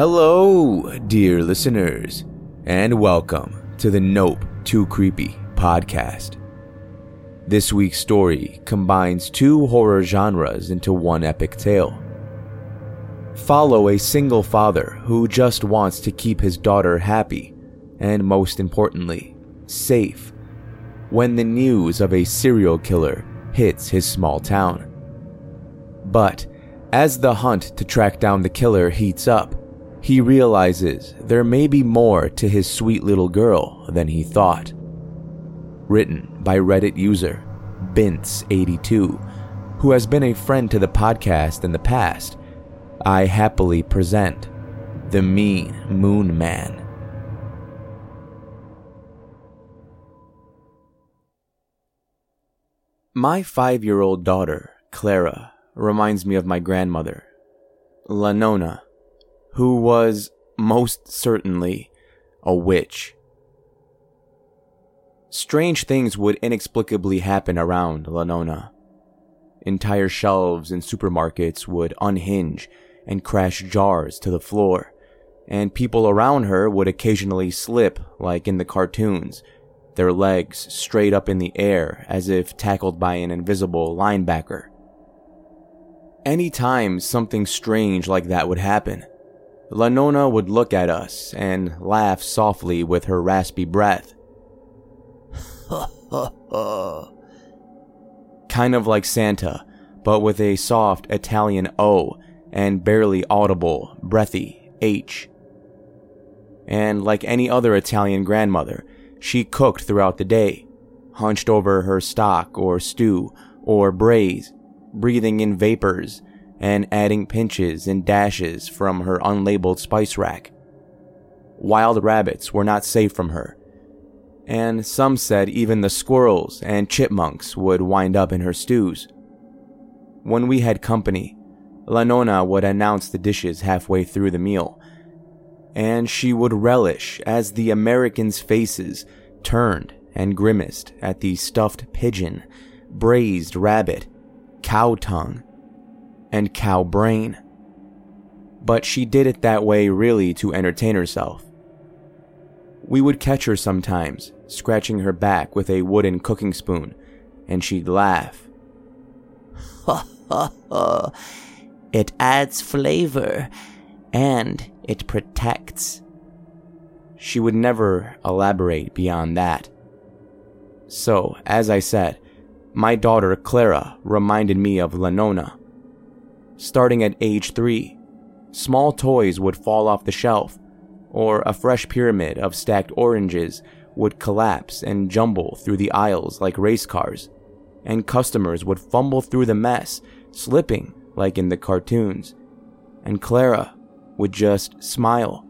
Hello, dear listeners, and welcome to the Nope Too Creepy podcast. This week's story combines two horror genres into one epic tale. Follow a single father who just wants to keep his daughter happy and, most importantly, safe when the news of a serial killer hits his small town. But as the hunt to track down the killer heats up, he realizes there may be more to his sweet little girl than he thought. Written by Reddit user Bince82, who has been a friend to the podcast in the past, I happily present The Mean Moon Man. My five year old daughter, Clara, reminds me of my grandmother, Lanona who was most certainly a witch. Strange things would inexplicably happen around Lanona. Entire shelves in supermarkets would unhinge and crash jars to the floor, and people around her would occasionally slip, like in the cartoons, their legs straight up in the air as if tackled by an invisible linebacker. Any time something strange like that would happen, Lanona would look at us and laugh softly with her raspy breath. kind of like Santa, but with a soft Italian O and barely audible, breathy H. And like any other Italian grandmother, she cooked throughout the day, hunched over her stock or stew or braise, breathing in vapors and adding pinches and dashes from her unlabeled spice rack. Wild rabbits were not safe from her, and some said even the squirrels and chipmunks would wind up in her stews. When we had company, Lanona would announce the dishes halfway through the meal, and she would relish as the Americans' faces turned and grimaced at the stuffed pigeon, braised rabbit, cow tongue, and cow brain. But she did it that way really to entertain herself. We would catch her sometimes, scratching her back with a wooden cooking spoon, and she'd laugh. Ha ha ha. It adds flavor, and it protects. She would never elaborate beyond that. So, as I said, my daughter Clara reminded me of Lanona starting at age 3. Small toys would fall off the shelf, or a fresh pyramid of stacked oranges would collapse and jumble through the aisles like race cars, and customers would fumble through the mess, slipping like in the cartoons. And Clara would just smile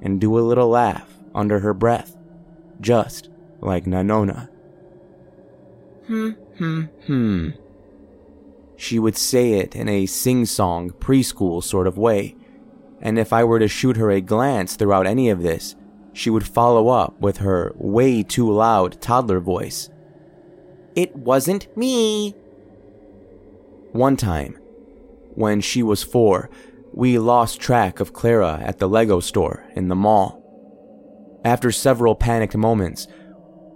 and do a little laugh under her breath, just like La Nona. Hmm, hmm, hmm. She would say it in a sing song, preschool sort of way, and if I were to shoot her a glance throughout any of this, she would follow up with her way too loud toddler voice. It wasn't me. One time, when she was four, we lost track of Clara at the Lego store in the mall. After several panicked moments,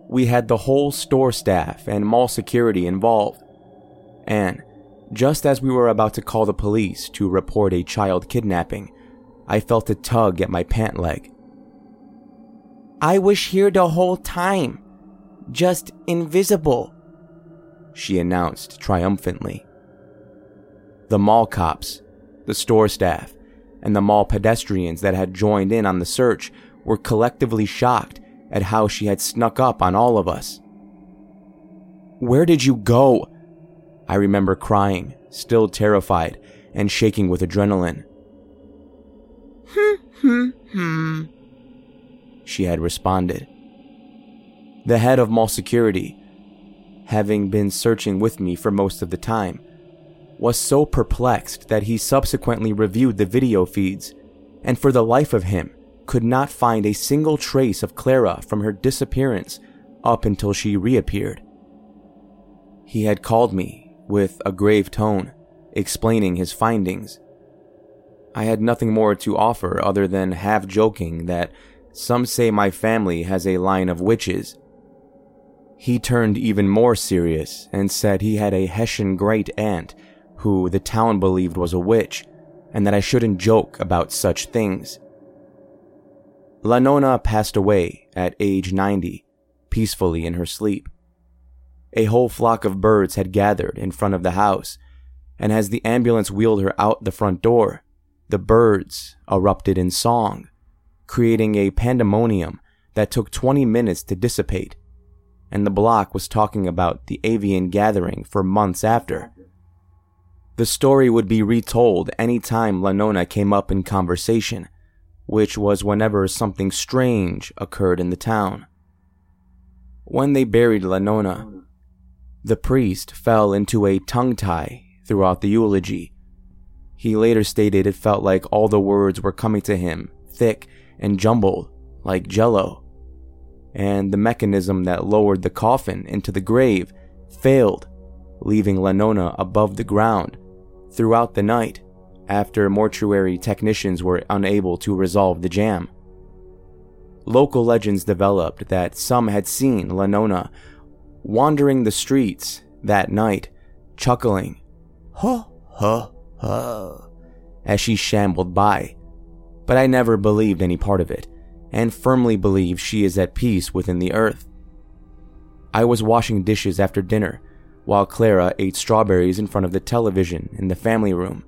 we had the whole store staff and mall security involved. And just as we were about to call the police to report a child kidnapping, I felt a tug at my pant leg. I was here the whole time, just invisible, she announced triumphantly. The mall cops, the store staff, and the mall pedestrians that had joined in on the search were collectively shocked at how she had snuck up on all of us. Where did you go? I remember crying, still terrified and shaking with adrenaline. Hmm, hmm, hmm. She had responded. The head of mall security, having been searching with me for most of the time, was so perplexed that he subsequently reviewed the video feeds and for the life of him could not find a single trace of Clara from her disappearance up until she reappeared. He had called me with a grave tone, explaining his findings. I had nothing more to offer other than half joking that some say my family has a line of witches. He turned even more serious and said he had a Hessian great aunt who the town believed was a witch, and that I shouldn't joke about such things. La Nona passed away at age 90, peacefully in her sleep. A whole flock of birds had gathered in front of the house, and as the ambulance wheeled her out the front door, the birds erupted in song, creating a pandemonium that took 20 minutes to dissipate, and the block was talking about the avian gathering for months after. The story would be retold any time La Nona came up in conversation, which was whenever something strange occurred in the town. When they buried La Nona, the priest fell into a tongue tie throughout the eulogy. He later stated it felt like all the words were coming to him, thick and jumbled, like jello. And the mechanism that lowered the coffin into the grave failed, leaving La Nona above the ground throughout the night after mortuary technicians were unable to resolve the jam. Local legends developed that some had seen La Nona wandering the streets that night, chuckling, huh, huh, huh, as she shambled by. But I never believed any part of it, and firmly believe she is at peace within the earth. I was washing dishes after dinner while Clara ate strawberries in front of the television in the family room.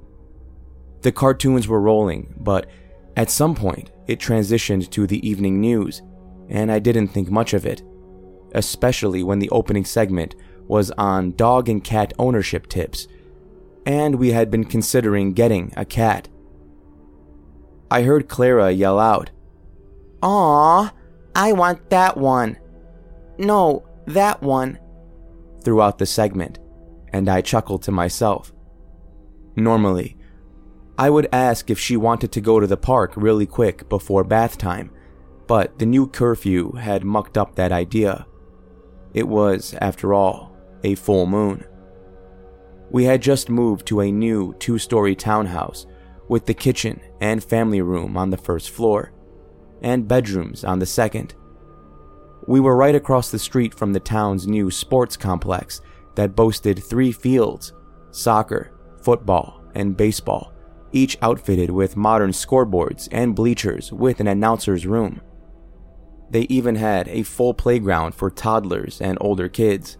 The cartoons were rolling, but at some point it transitioned to the evening news, and I didn't think much of it, especially when the opening segment was on dog and cat ownership tips, and we had been considering getting a cat. I heard Clara yell out, Aw, I want that one. No, that one throughout the segment, and I chuckled to myself. Normally, I would ask if she wanted to go to the park really quick before bath time, but the new curfew had mucked up that idea. It was, after all, a full moon. We had just moved to a new two story townhouse with the kitchen and family room on the first floor, and bedrooms on the second. We were right across the street from the town's new sports complex that boasted three fields soccer, football, and baseball, each outfitted with modern scoreboards and bleachers with an announcer's room. They even had a full playground for toddlers and older kids,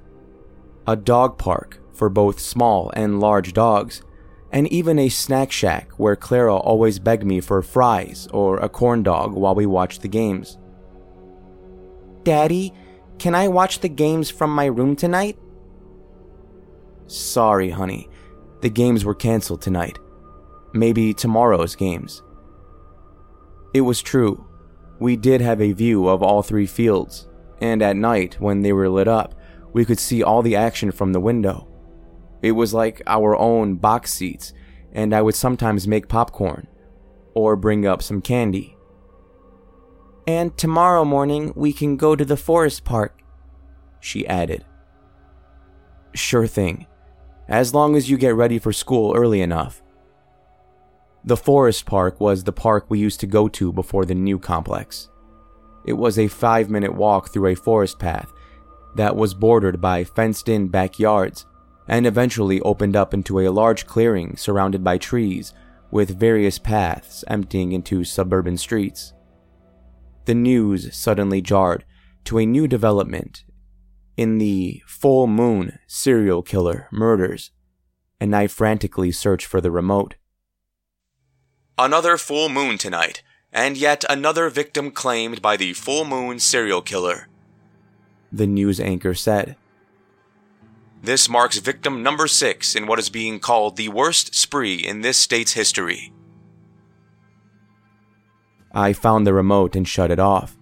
a dog park for both small and large dogs, and even a snack shack where Clara always begged me for fries or a corn dog while we watched the games. Daddy, can I watch the games from my room tonight? Sorry, honey. The games were canceled tonight. Maybe tomorrow's games. It was true. We did have a view of all three fields, and at night, when they were lit up, we could see all the action from the window. It was like our own box seats, and I would sometimes make popcorn or bring up some candy and tomorrow morning we can go to the forest park, she added. Sure thing, as long as you get ready for school early enough. The forest park was the park we used to go to before the new complex. It was a five minute walk through a forest path that was bordered by fenced in backyards and eventually opened up into a large clearing surrounded by trees with various paths emptying into suburban streets the news suddenly jarred to a new development in the full moon serial killer murders, and I frantically searched for the remote. Another full moon tonight, and yet another victim claimed by the full moon serial killer, the news anchor said. This marks victim number six in what is being called the worst spree in this state's history. I found the remote and shut it off.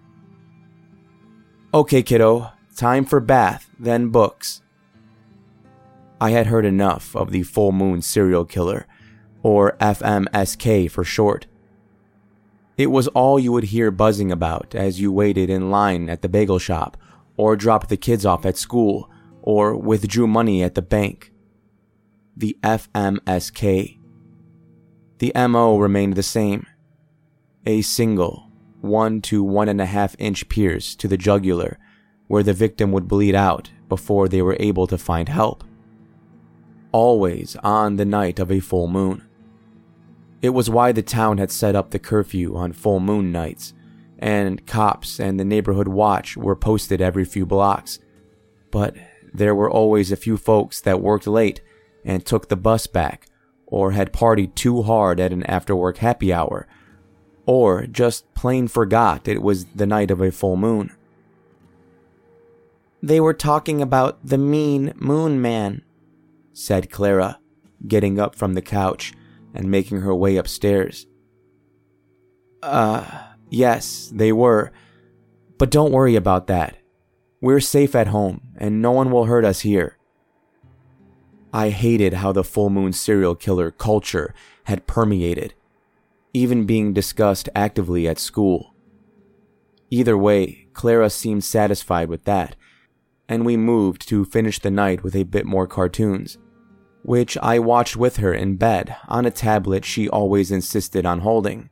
Okay, kiddo, time for bath, then books. I had heard enough of the full moon serial killer, or FMSK for short. It was all you would hear buzzing about as you waited in line at the bagel shop, or dropped the kids off at school, or withdrew money at the bank. The FMSK. The MO remained the same a single, one to one and a half inch pierce to the jugular, where the victim would bleed out before they were able to find help. Always on the night of a full moon. It was why the town had set up the curfew on full moon nights, and cops and the neighborhood watch were posted every few blocks. But there were always a few folks that worked late and took the bus back, or had partied too hard at an after work happy hour, or just plain forgot it was the night of a full moon. They were talking about the mean moon man, said Clara, getting up from the couch and making her way upstairs. Uh, yes, they were. But don't worry about that. We're safe at home, and no one will hurt us here. I hated how the full moon serial killer culture had permeated, even being discussed actively at school. Either way, Clara seemed satisfied with that, and we moved to finish the night with a bit more cartoons, which I watched with her in bed on a tablet she always insisted on holding.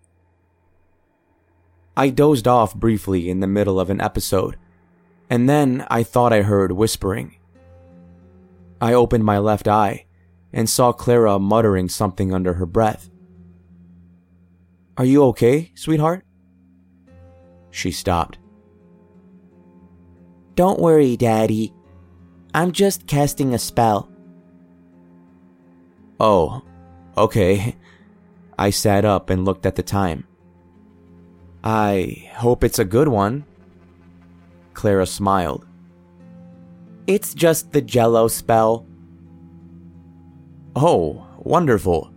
I dozed off briefly in the middle of an episode, and then I thought I heard whispering. I opened my left eye and saw Clara muttering something under her breath. Are you okay, sweetheart? She stopped. Don't worry, Daddy. I'm just casting a spell. Oh, okay. I sat up and looked at the time. I hope it's a good one. Clara smiled. It's just the jello spell. Oh, wonderful.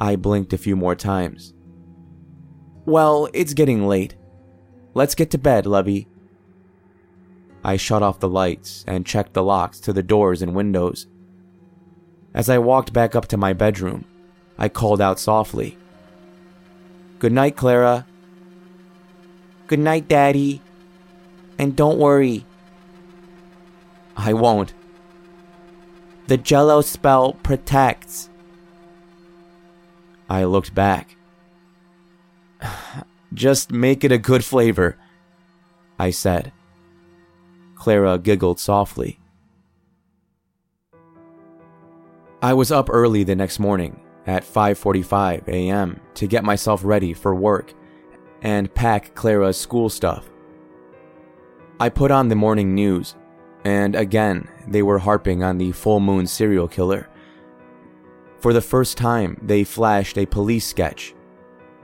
I blinked a few more times. Well, it's getting late. Let's get to bed, Lovey. I shut off the lights and checked the locks to the doors and windows. As I walked back up to my bedroom, I called out softly. Good night, Clara. Good night, Daddy. And don't worry. I won't. The jello spell protects. I looked back. Just make it a good flavor, I said. Clara giggled softly. I was up early the next morning at 5:45 a.m. to get myself ready for work and pack Clara's school stuff. I put on the morning news, and again, they were harping on the full moon serial killer. For the first time, they flashed a police sketch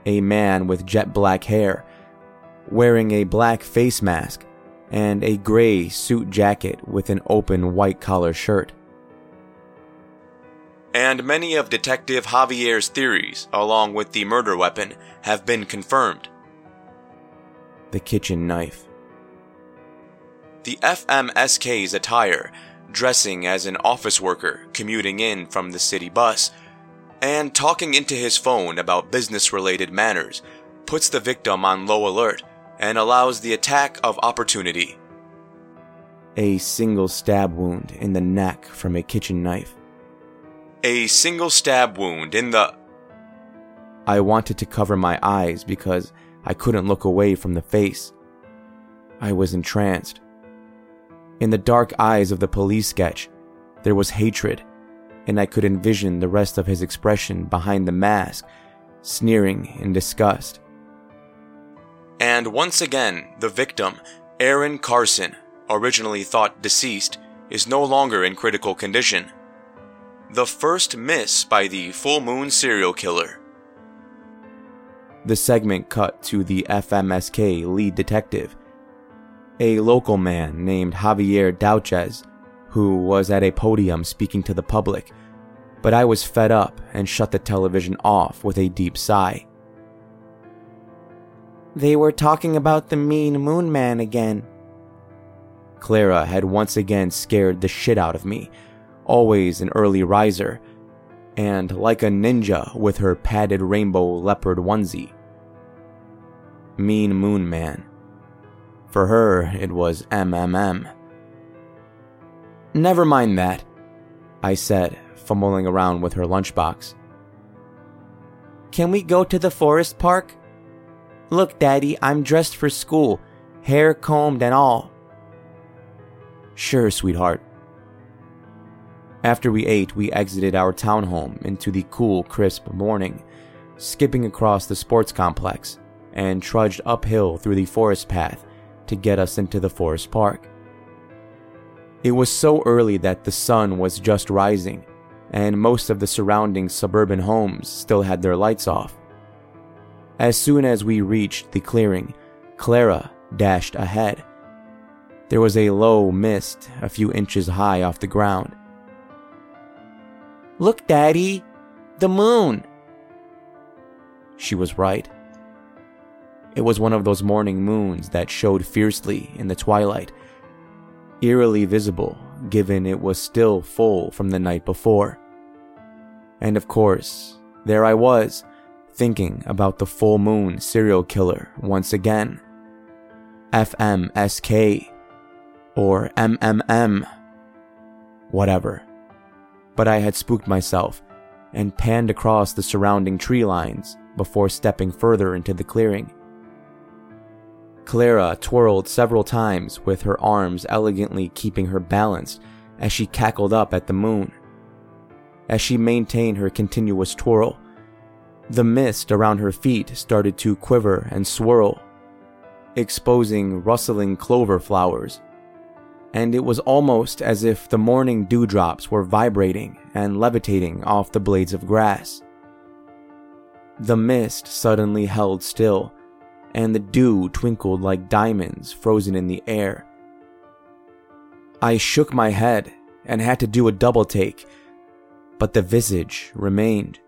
a man with jet black hair, wearing a black face mask and a gray suit jacket with an open white collar shirt. And many of Detective Javier's theories, along with the murder weapon, have been confirmed. The kitchen knife. The FMSK's attire, dressing as an office worker commuting in from the city bus, and talking into his phone about business related matters puts the victim on low alert and allows the attack of opportunity. A single stab wound in the neck from a kitchen knife. A single stab wound in the. I wanted to cover my eyes because I couldn't look away from the face. I was entranced. In the dark eyes of the police sketch, there was hatred and I could envision the rest of his expression behind the mask, sneering in disgust. And once again, the victim, Aaron Carson, originally thought deceased, is no longer in critical condition. The first miss by the full moon serial killer. The segment cut to the FMSK lead detective, a local man named Javier Douches, who was at a podium speaking to the public but I was fed up and shut the television off with a deep sigh. They were talking about the mean moon man again. Clara had once again scared the shit out of me, always an early riser, and like a ninja with her padded rainbow leopard onesie. Mean Moon Man. For her, it was MMM. Never mind that, I said, fumbling around with her lunchbox. Can we go to the forest park? Look, Daddy, I'm dressed for school, hair combed and all. Sure, sweetheart. After we ate, we exited our townhome into the cool, crisp morning, skipping across the sports complex, and trudged uphill through the forest path to get us into the forest park. It was so early that the sun was just rising, and most of the surrounding suburban homes still had their lights off. As soon as we reached the clearing, Clara dashed ahead. There was a low mist a few inches high off the ground. Look, Daddy! The moon! She was right. It was one of those morning moons that showed fiercely in the twilight, eerily visible given it was still full from the night before. And of course, there I was, thinking about the full moon serial killer once again. FMSK or MMM. Whatever. But I had spooked myself and panned across the surrounding tree lines before stepping further into the clearing. Clara twirled several times with her arms elegantly keeping her balanced as she cackled up at the moon. As she maintained her continuous twirl, the mist around her feet started to quiver and swirl, exposing rustling clover flowers. And it was almost as if the morning dewdrops were vibrating and levitating off the blades of grass. The mist suddenly held still and the dew twinkled like diamonds frozen in the air. I shook my head and had to do a double take, but the visage remained.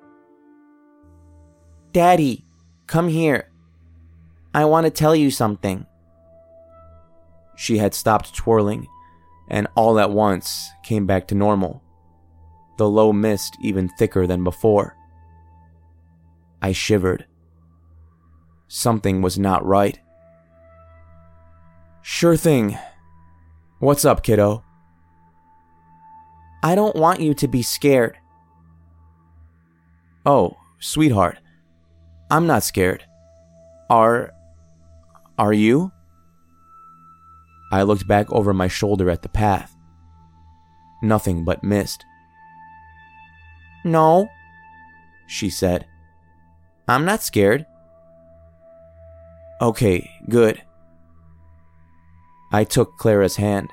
Daddy, come here. I want to tell you something. She had stopped twirling and all at once came back to normal, the low mist even thicker than before. I shivered. Something was not right. Sure thing. What's up, kiddo? I don't want you to be scared. Oh, sweetheart. I'm not scared. Are. Are you? I looked back over my shoulder at the path. Nothing but mist. No, she said. I'm not scared. Okay, good. I took Clara's hand.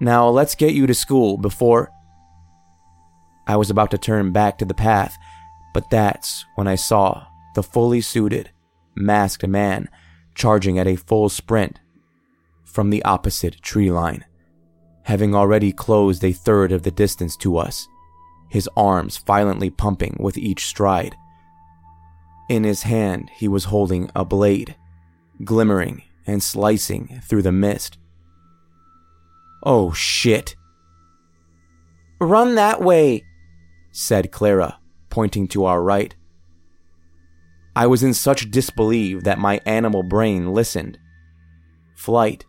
Now let's get you to school before. I was about to turn back to the path, but that's when I saw the fully suited, masked man charging at a full sprint from the opposite tree line, having already closed a third of the distance to us, his arms violently pumping with each stride. In his hand, he was holding a blade, glimmering and slicing through the mist. Oh shit! Run that way, said Clara, pointing to our right. I was in such disbelief that my animal brain listened. Flight.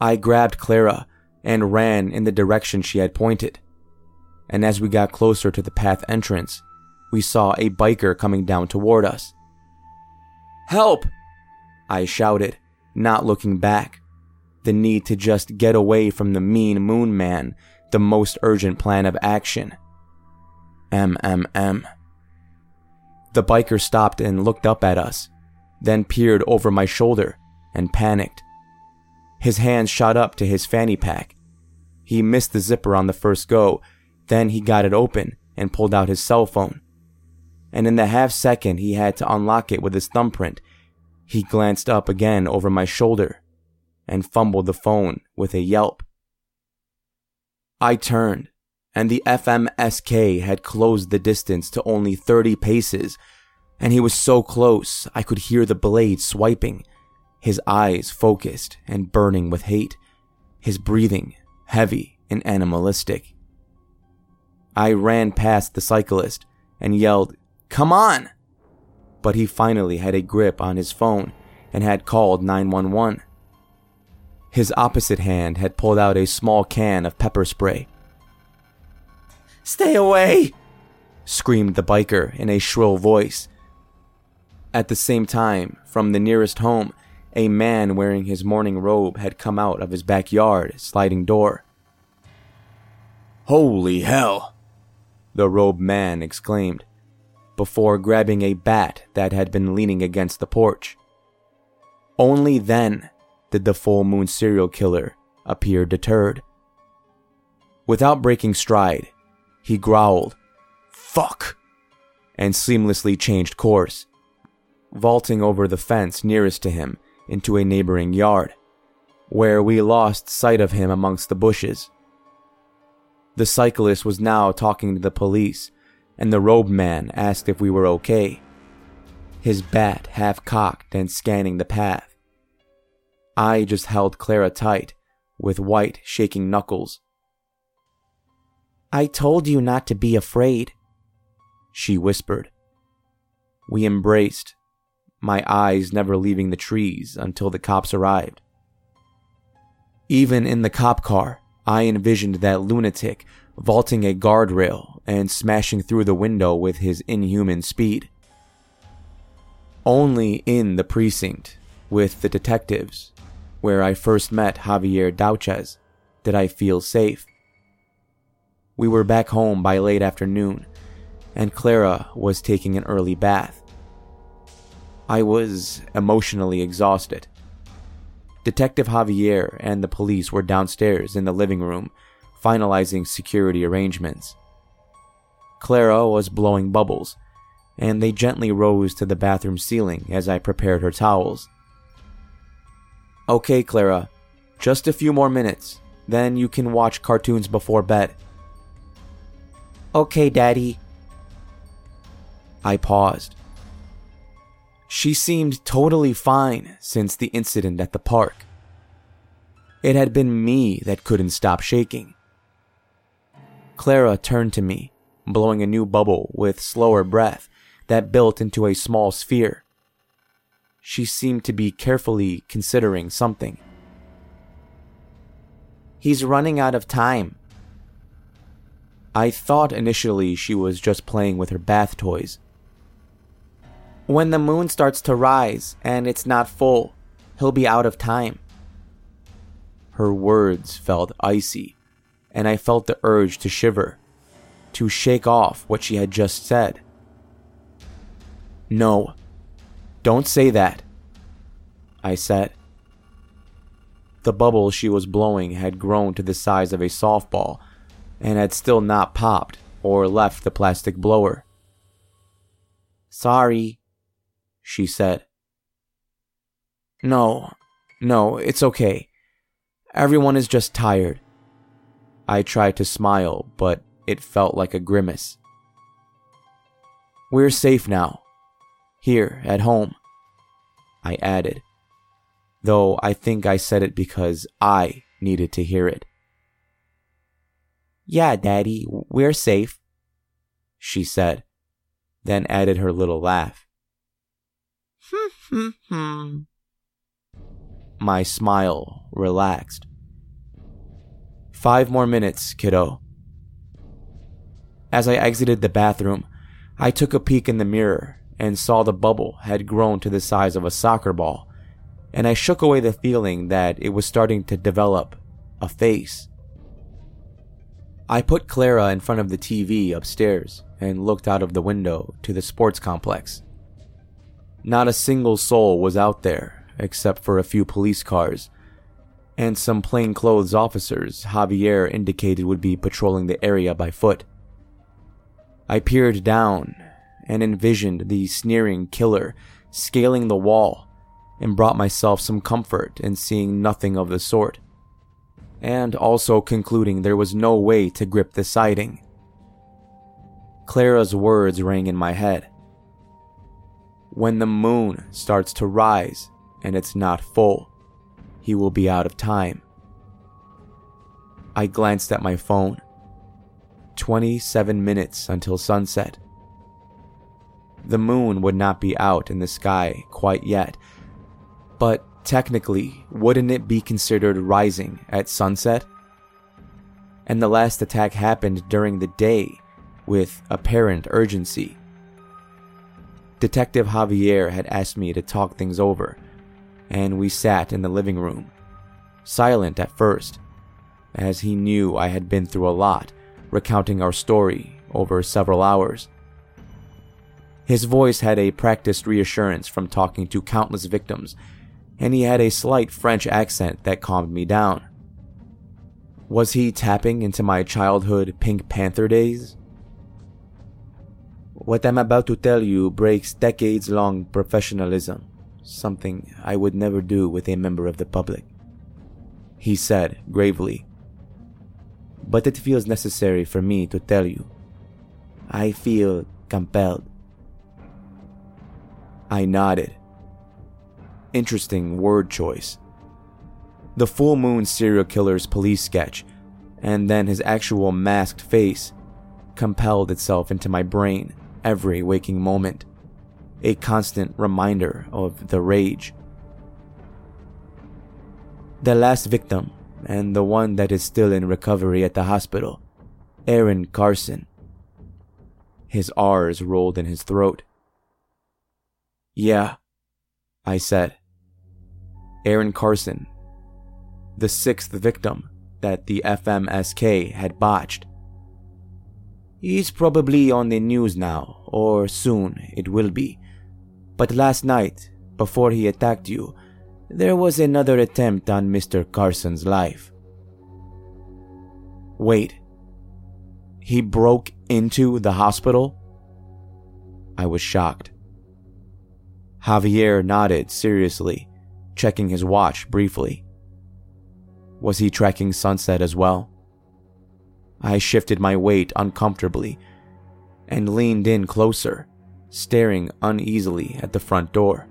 I grabbed Clara and ran in the direction she had pointed. And as we got closer to the path entrance, we saw a biker coming down toward us. Help! I shouted, not looking back. The need to just get away from the mean moon man, the most urgent plan of action. MMM. The biker stopped and looked up at us, then peered over my shoulder and panicked. His hand shot up to his fanny pack. He missed the zipper on the first go, then he got it open and pulled out his cell phone and in the half second he had to unlock it with his thumbprint, he glanced up again over my shoulder and fumbled the phone with a yelp. I turned, and the FMSK had closed the distance to only 30 paces, and he was so close I could hear the blade swiping, his eyes focused and burning with hate, his breathing heavy and animalistic. I ran past the cyclist and yelled, Come on! But he finally had a grip on his phone and had called 911. His opposite hand had pulled out a small can of pepper spray. Stay away! screamed the biker in a shrill voice. At the same time, from the nearest home, a man wearing his morning robe had come out of his backyard sliding door. Holy hell! The robed man exclaimed, before grabbing a bat that had been leaning against the porch. Only then did the full moon serial killer appear deterred. Without breaking stride, he growled, Fuck! and seamlessly changed course, vaulting over the fence nearest to him into a neighboring yard, where we lost sight of him amongst the bushes. The cyclist was now talking to the police, and the robed man asked if we were okay, his bat half cocked and scanning the path. I just held Clara tight, with white, shaking knuckles. I told you not to be afraid, she whispered. We embraced, my eyes never leaving the trees until the cops arrived. Even in the cop car, I envisioned that lunatic vaulting a guardrail and smashing through the window with his inhuman speed. Only in the precinct, with the detectives, where I first met Javier Douches, did I feel safe. We were back home by late afternoon, and Clara was taking an early bath. I was emotionally exhausted. Detective Javier and the police were downstairs in the living room, finalizing security arrangements. Clara was blowing bubbles, and they gently rose to the bathroom ceiling as I prepared her towels. Okay, Clara, just a few more minutes, then you can watch cartoons before bed. Okay, Daddy. I paused. She seemed totally fine since the incident at the park. It had been me that couldn't stop shaking. Clara turned to me, blowing a new bubble with slower breath that built into a small sphere. She seemed to be carefully considering something. He's running out of time. I thought initially she was just playing with her bath toys, when the moon starts to rise and it's not full, he'll be out of time. Her words felt icy, and I felt the urge to shiver, to shake off what she had just said. No, don't say that, I said. The bubble she was blowing had grown to the size of a softball and had still not popped or left the plastic blower. Sorry, she said. No, no, it's okay. Everyone is just tired. I tried to smile, but it felt like a grimace. We're safe now. Here, at home. I added, though I think I said it because I needed to hear it. Yeah, Daddy, we're safe, she said, then added her little laugh. My smile relaxed. Five more minutes, kiddo. As I exited the bathroom, I took a peek in the mirror and saw the bubble had grown to the size of a soccer ball, and I shook away the feeling that it was starting to develop a face. I put Clara in front of the TV upstairs and looked out of the window to the sports complex. Not a single soul was out there, except for a few police cars, and some plainclothes officers Javier indicated would be patrolling the area by foot. I peered down and envisioned the sneering killer scaling the wall and brought myself some comfort in seeing nothing of the sort, and also concluding there was no way to grip the siding. Clara's words rang in my head. When the moon starts to rise and it's not full, he will be out of time. I glanced at my phone. 27 minutes until sunset. The moon would not be out in the sky quite yet, but technically, wouldn't it be considered rising at sunset? And the last attack happened during the day, with apparent urgency. Detective Javier had asked me to talk things over, and we sat in the living room, silent at first, as he knew I had been through a lot, recounting our story over several hours. His voice had a practiced reassurance from talking to countless victims, and he had a slight French accent that calmed me down. Was he tapping into my childhood Pink Panther days? What I'm about to tell you breaks decades long professionalism, something I would never do with a member of the public. He said gravely. But it feels necessary for me to tell you. I feel compelled. I nodded. Interesting word choice. The full moon serial killer's police sketch, and then his actual masked face, compelled itself into my brain every waking moment, a constant reminder of the rage. The last victim, and the one that is still in recovery at the hospital, Aaron Carson. His R's rolled in his throat. Yeah, I said. Aaron Carson, the sixth victim that the FMSK had botched. He's probably on the news now, or soon it will be. But last night, before he attacked you, there was another attempt on Mr. Carson's life. Wait. He broke into the hospital? I was shocked. Javier nodded seriously, checking his watch briefly. Was he tracking sunset as well? I shifted my weight uncomfortably and leaned in closer, staring uneasily at the front door.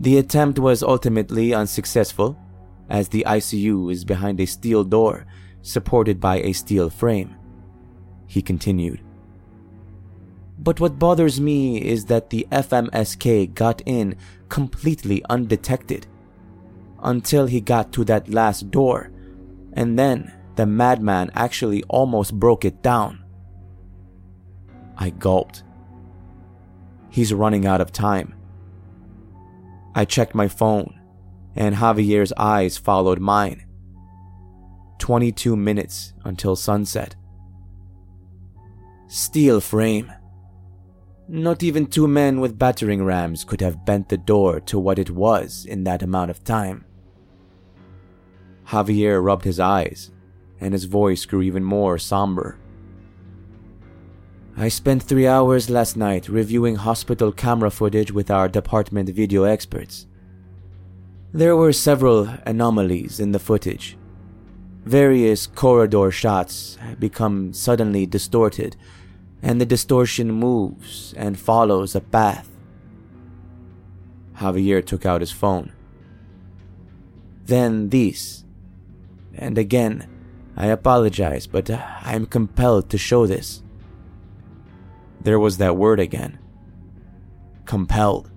The attempt was ultimately unsuccessful, as the ICU is behind a steel door supported by a steel frame. He continued. But what bothers me is that the FMSK got in completely undetected until he got to that last door, and then the madman actually almost broke it down. I gulped. He's running out of time. I checked my phone, and Javier's eyes followed mine. 22 minutes until sunset. Steel frame. Not even two men with battering rams could have bent the door to what it was in that amount of time. Javier rubbed his eyes, and his voice grew even more somber. I spent three hours last night reviewing hospital camera footage with our department video experts. There were several anomalies in the footage. Various corridor shots become suddenly distorted and the distortion moves and follows a path. Javier took out his phone. Then this. And again, I apologize, but uh, I am compelled to show this. There was that word again. Compelled.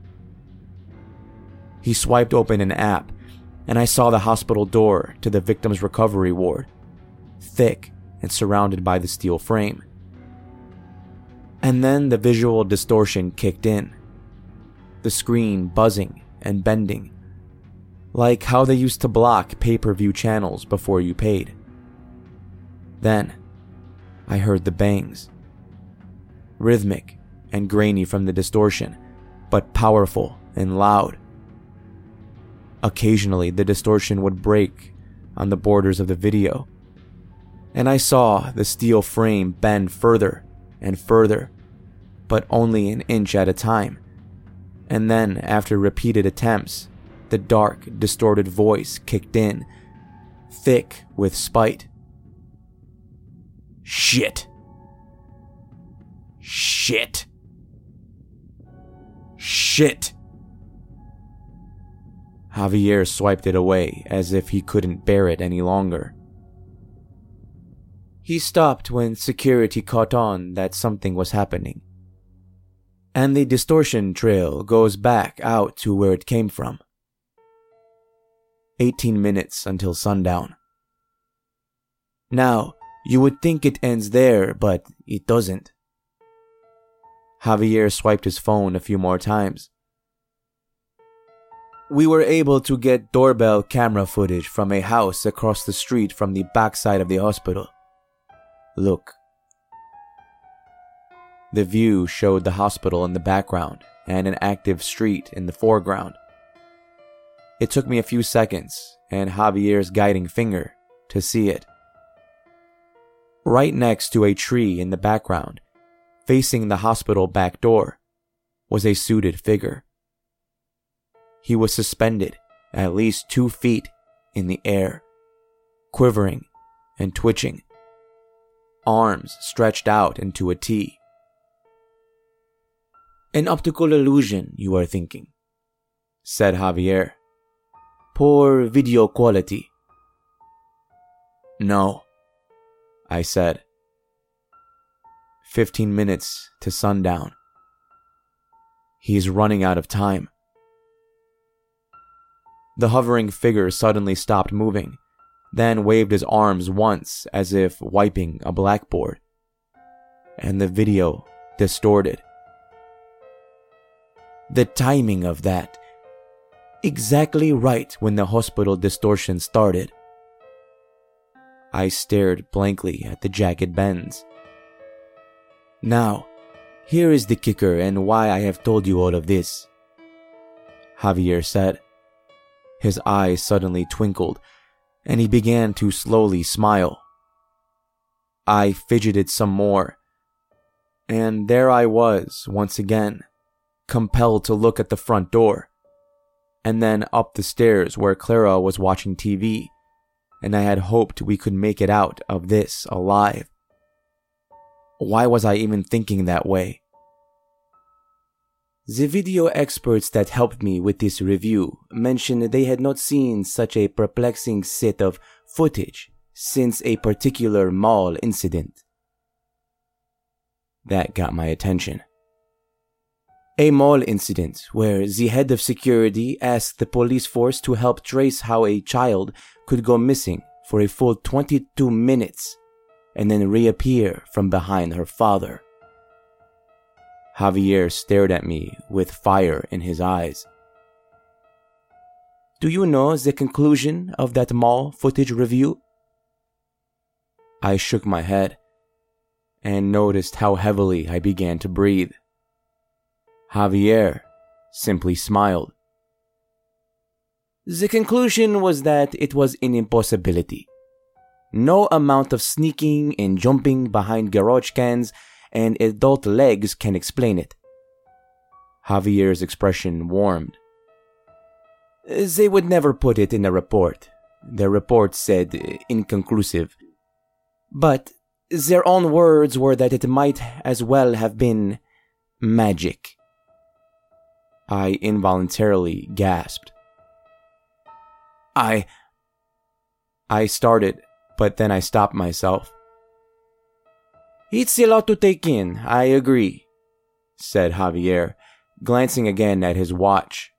He swiped open an app, and I saw the hospital door to the victim's recovery ward, thick and surrounded by the steel frame. And then the visual distortion kicked in. The screen buzzing and bending. Like how they used to block pay per view channels before you paid. Then, I heard the bangs. Rhythmic and grainy from the distortion, but powerful and loud. Occasionally, the distortion would break on the borders of the video, and I saw the steel frame bend further and further but only an inch at a time. And then, after repeated attempts, the dark, distorted voice kicked in, thick with spite. Shit. Shit. Shit. Javier swiped it away as if he couldn't bear it any longer. He stopped when security caught on that something was happening and the distortion trail goes back out to where it came from. 18 minutes until sundown. Now, You would think it ends there, but it doesn't. Javier swiped his phone a few more times. We were able to get doorbell camera footage from a house across the street from the backside of the hospital. Look. The view showed the hospital in the background and an active street in the foreground. It took me a few seconds and Javier's guiding finger to see it. Right next to a tree in the background, facing the hospital back door, was a suited figure. He was suspended at least two feet in the air, quivering and twitching, arms stretched out into a T. An optical illusion, you are thinking, said Javier. Poor video quality. No, I said. Fifteen minutes to sundown. He's running out of time. The hovering figure suddenly stopped moving, then waved his arms once as if wiping a blackboard. And the video distorted. The timing of that. Exactly right when the hospital distortion started. I stared blankly at the jagged bends. Now, here is the kicker and why I have told you all of this. Javier said. His eyes suddenly twinkled, and he began to slowly smile. I fidgeted some more, and there I was once again compelled to look at the front door, and then up the stairs where Clara was watching TV, and I had hoped we could make it out of this alive. Why was I even thinking that way? The video experts that helped me with this review mentioned they had not seen such a perplexing set of footage since a particular mall incident. That got my attention. A mall incident where the head of security asked the police force to help trace how a child could go missing for a full 22 minutes and then reappear from behind her father. Javier stared at me with fire in his eyes. Do you know the conclusion of that mall footage review? I shook my head and noticed how heavily I began to breathe. Javier simply smiled. The conclusion was that it was an impossibility. No amount of sneaking and jumping behind garage cans and adult legs can explain it. Javier's expression warmed. They would never put it in a report. Their report said inconclusive. But their own words were that it might as well have been magic. I involuntarily gasped. I. I started, but then I stopped myself. It's a lot to take in, I agree, said Javier, glancing again at his watch.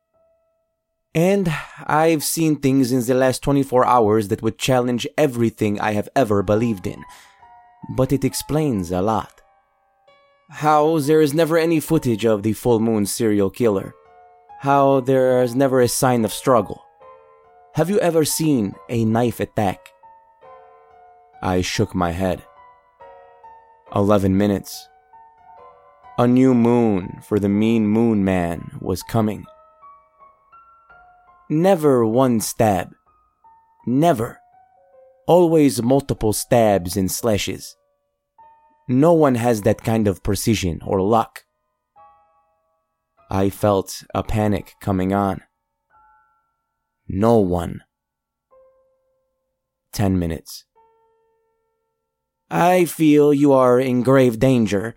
And I've seen things in the last 24 hours that would challenge everything I have ever believed in. But it explains a lot how there is never any footage of the full moon serial killer, how there is never a sign of struggle. Have you ever seen a knife attack? I shook my head. Eleven minutes. A new moon for the mean moon man was coming. Never one stab. Never. Always multiple stabs and slashes. No one has that kind of precision or luck. I felt a panic coming on. No one. Ten minutes. I feel you are in grave danger.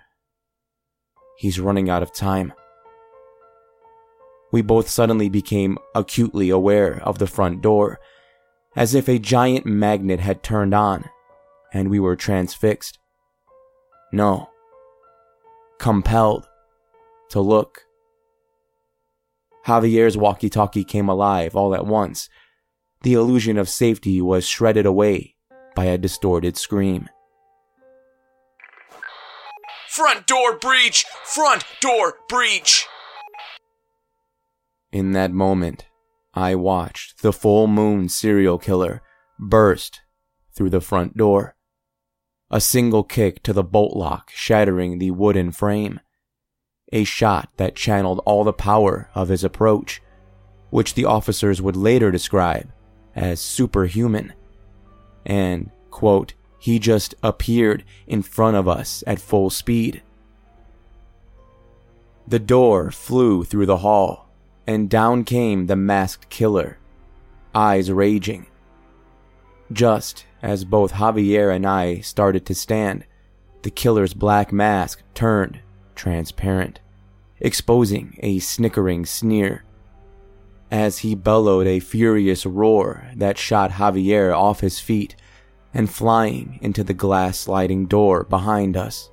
He's running out of time. We both suddenly became acutely aware of the front door, as if a giant magnet had turned on, and we were transfixed. No. Compelled to look. Javier's walkie talkie came alive all at once. The illusion of safety was shredded away by a distorted scream. Front door breach! Front door breach! In that moment, I watched the full moon serial killer burst through the front door. A single kick to the bolt lock shattering the wooden frame. A shot that channeled all the power of his approach, which the officers would later describe as superhuman. And, quote, he just appeared in front of us at full speed. The door flew through the hall, and down came the masked killer, eyes raging. Just as both Javier and I started to stand, the killer's black mask turned transparent, exposing a snickering sneer. As he bellowed a furious roar that shot Javier off his feet and flying into the glass sliding door behind us.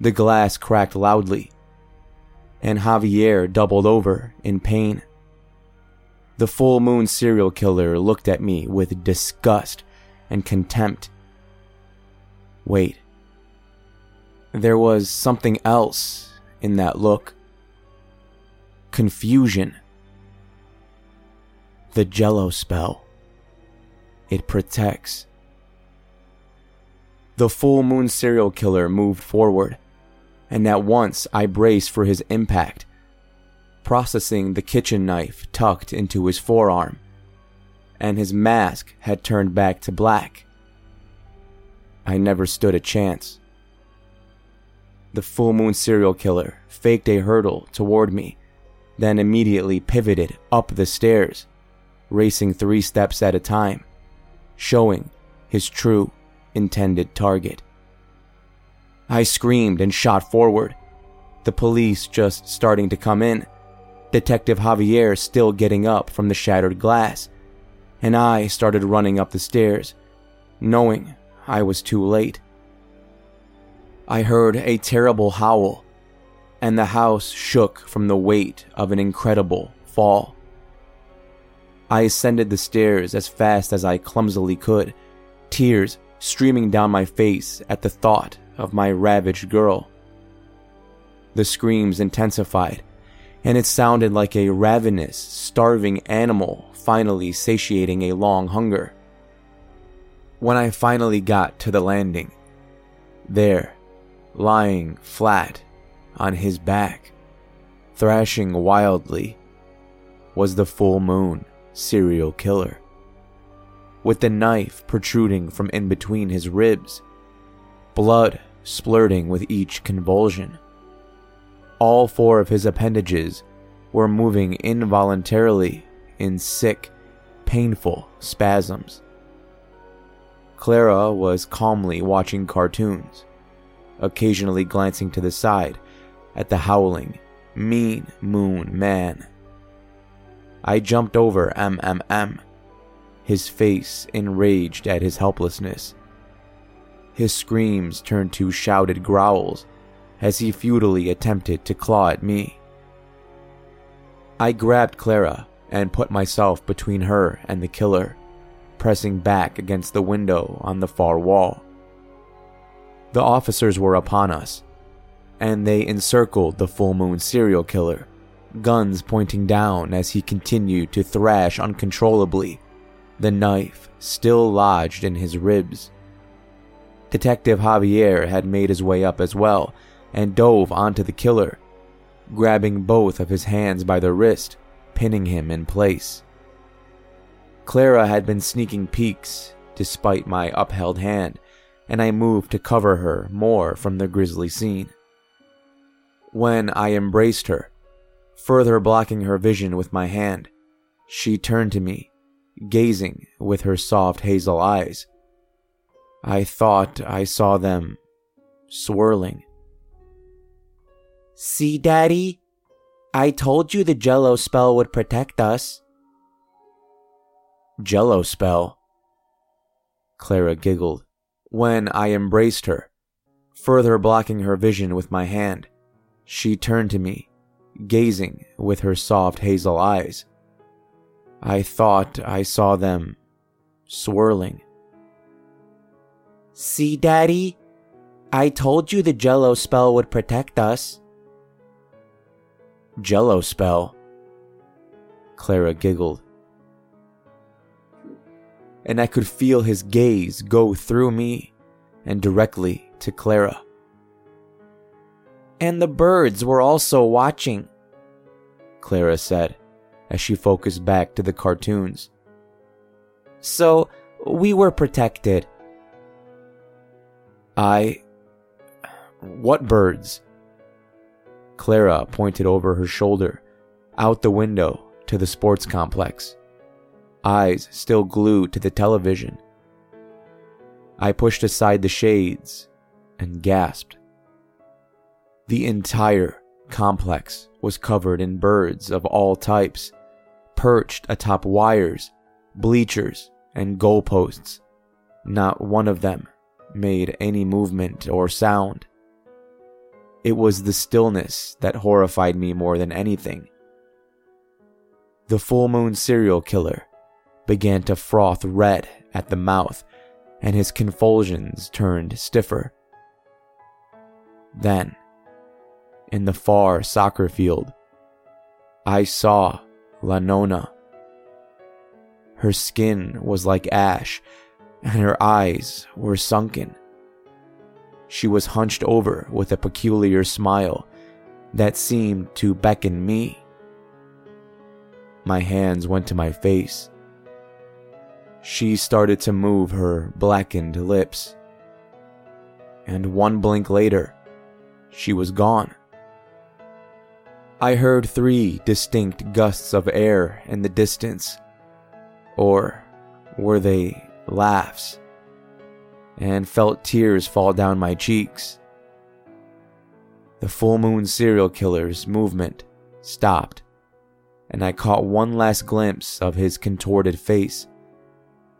The glass cracked loudly, and Javier doubled over in pain. The full moon serial killer looked at me with disgust and contempt. Wait. There was something else in that look. Confusion. The jello spell. It protects. The full moon serial killer moved forward, and at once I braced for his impact processing the kitchen knife tucked into his forearm, and his mask had turned back to black. I never stood a chance. The full moon serial killer faked a hurdle toward me, then immediately pivoted up the stairs, racing three steps at a time, showing his true intended target. I screamed and shot forward, the police just starting to come in Detective Javier still getting up from the shattered glass, and I started running up the stairs, knowing I was too late. I heard a terrible howl, and the house shook from the weight of an incredible fall. I ascended the stairs as fast as I clumsily could, tears streaming down my face at the thought of my ravaged girl. The screams intensified and it sounded like a ravenous, starving animal finally satiating a long hunger. When I finally got to the landing, there, lying flat on his back, thrashing wildly, was the full moon serial killer. With the knife protruding from in between his ribs, blood splurting with each convulsion all four of his appendages were moving involuntarily in sick, painful spasms. Clara was calmly watching cartoons, occasionally glancing to the side at the howling, mean moon man. I jumped over MMM, his face enraged at his helplessness. His screams turned to shouted growls as he futilely attempted to claw at me. I grabbed Clara and put myself between her and the killer, pressing back against the window on the far wall. The officers were upon us, and they encircled the full moon serial killer, guns pointing down as he continued to thrash uncontrollably, the knife still lodged in his ribs. Detective Javier had made his way up as well and dove onto the killer, grabbing both of his hands by the wrist, pinning him in place. Clara had been sneaking peeks despite my upheld hand, and I moved to cover her more from the grisly scene. When I embraced her, further blocking her vision with my hand, she turned to me, gazing with her soft hazel eyes. I thought I saw them swirling See, Daddy? I told you the jello spell would protect us. Jello spell? Clara giggled when I embraced her, further blocking her vision with my hand. She turned to me, gazing with her soft hazel eyes. I thought I saw them swirling. See, Daddy? I told you the jello spell would protect us. Jello spell? Clara giggled. And I could feel his gaze go through me and directly to Clara. And the birds were also watching, Clara said as she focused back to the cartoons. So we were protected. I. What birds? Clara pointed over her shoulder, out the window to the sports complex, eyes still glued to the television. I pushed aside the shades and gasped. The entire complex was covered in birds of all types, perched atop wires, bleachers, and goalposts. Not one of them made any movement or sound. It was the stillness that horrified me more than anything. The full moon serial killer began to froth red at the mouth, and his convulsions turned stiffer. Then, in the far soccer field, I saw La Nona. Her skin was like ash, and her eyes were sunken. She was hunched over with a peculiar smile that seemed to beckon me. My hands went to my face. She started to move her blackened lips. And one blink later, she was gone. I heard three distinct gusts of air in the distance. Or were they laughs? And felt tears fall down my cheeks. The full moon serial killer's movement stopped, and I caught one last glimpse of his contorted face,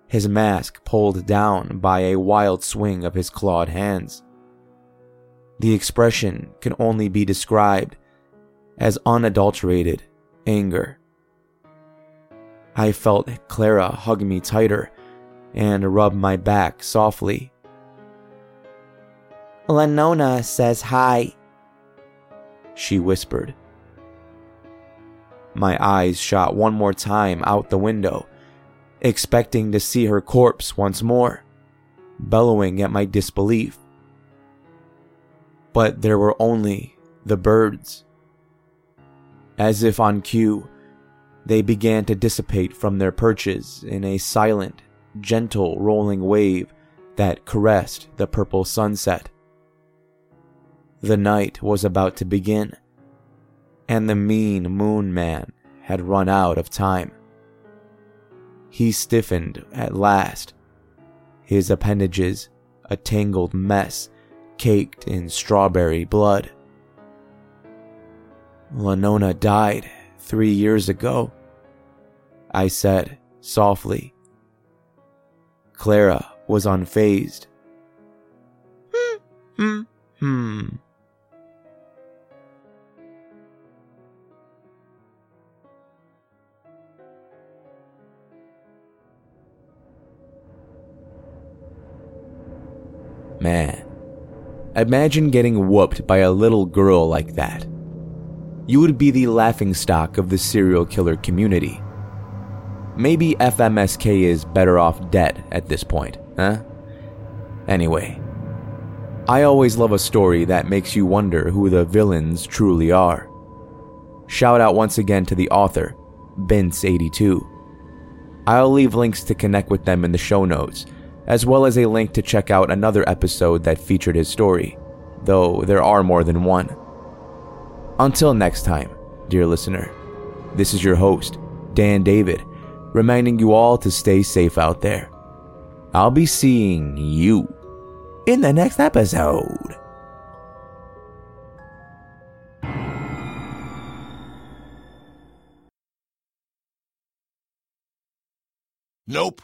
his mask pulled down by a wild swing of his clawed hands. The expression can only be described as unadulterated anger. I felt Clara hug me tighter and rub my back softly. La Nona says hi, she whispered. My eyes shot one more time out the window, expecting to see her corpse once more, bellowing at my disbelief. But there were only the birds. As if on cue, they began to dissipate from their perches in a silent, gentle rolling wave that caressed the purple sunset. The night was about to begin, and the mean moon man had run out of time. He stiffened at last, his appendages a tangled mess caked in strawberry blood. La Nona died three years ago, I said softly. Clara was unfazed. Hmm, hmm, Hmm. Man, imagine getting whooped by a little girl like that you would be the laughingstock of the serial killer community. Maybe FMSK is better off dead at this point, huh? Anyway, I always love a story that makes you wonder who the villains truly are. Shout out once again to the author, Bince82. I'll leave links to connect with them in the show notes, as well as a link to check out another episode that featured his story, though there are more than one. Until next time, dear listener, this is your host, Dan David, reminding you all to stay safe out there. I'll be seeing you in the next episode. Nope.